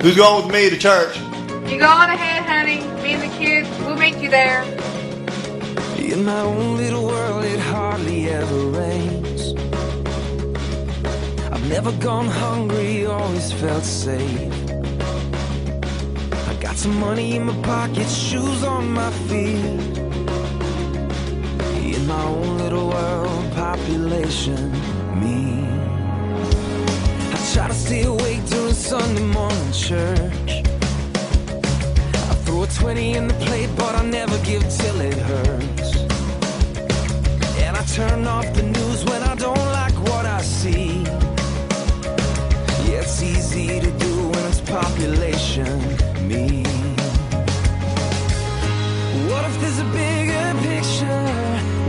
Who's going with me to church? You go on ahead, honey. Me and the kids, we'll meet you there. In my own little world, it hardly ever rains. I've never gone hungry, always felt safe. I got some money in my pocket, shoes on my feet. In my own little world, population, me. I try to stay awake during Sunday morning church. I throw a 20 in the plate, but I never give till it hurts. And I turn off the news when I don't like what I see. Yeah, it's easy to do when it's population, me. What if there's a bigger picture?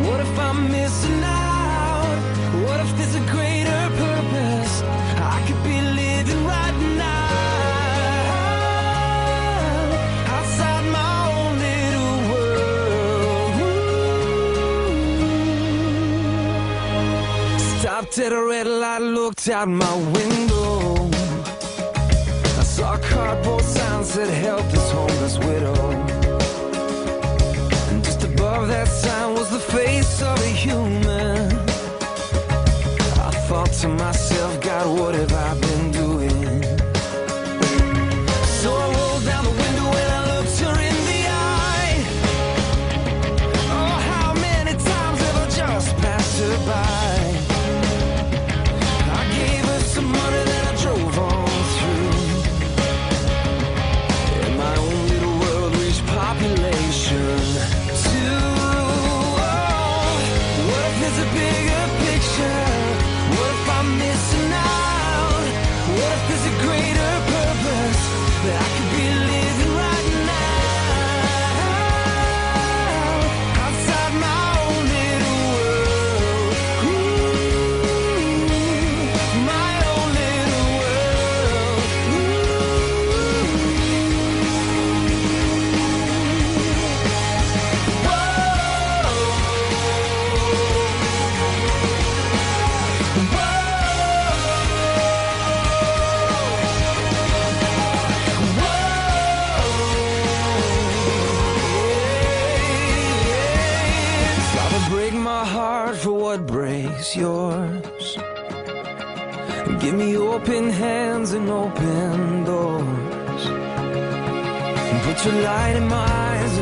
What if I'm missing Stopped at a red light, looked out my window. I saw cardboard sign said help this homeless widow. Breaks yours. Give me open hands and open doors. Put your light in my eyes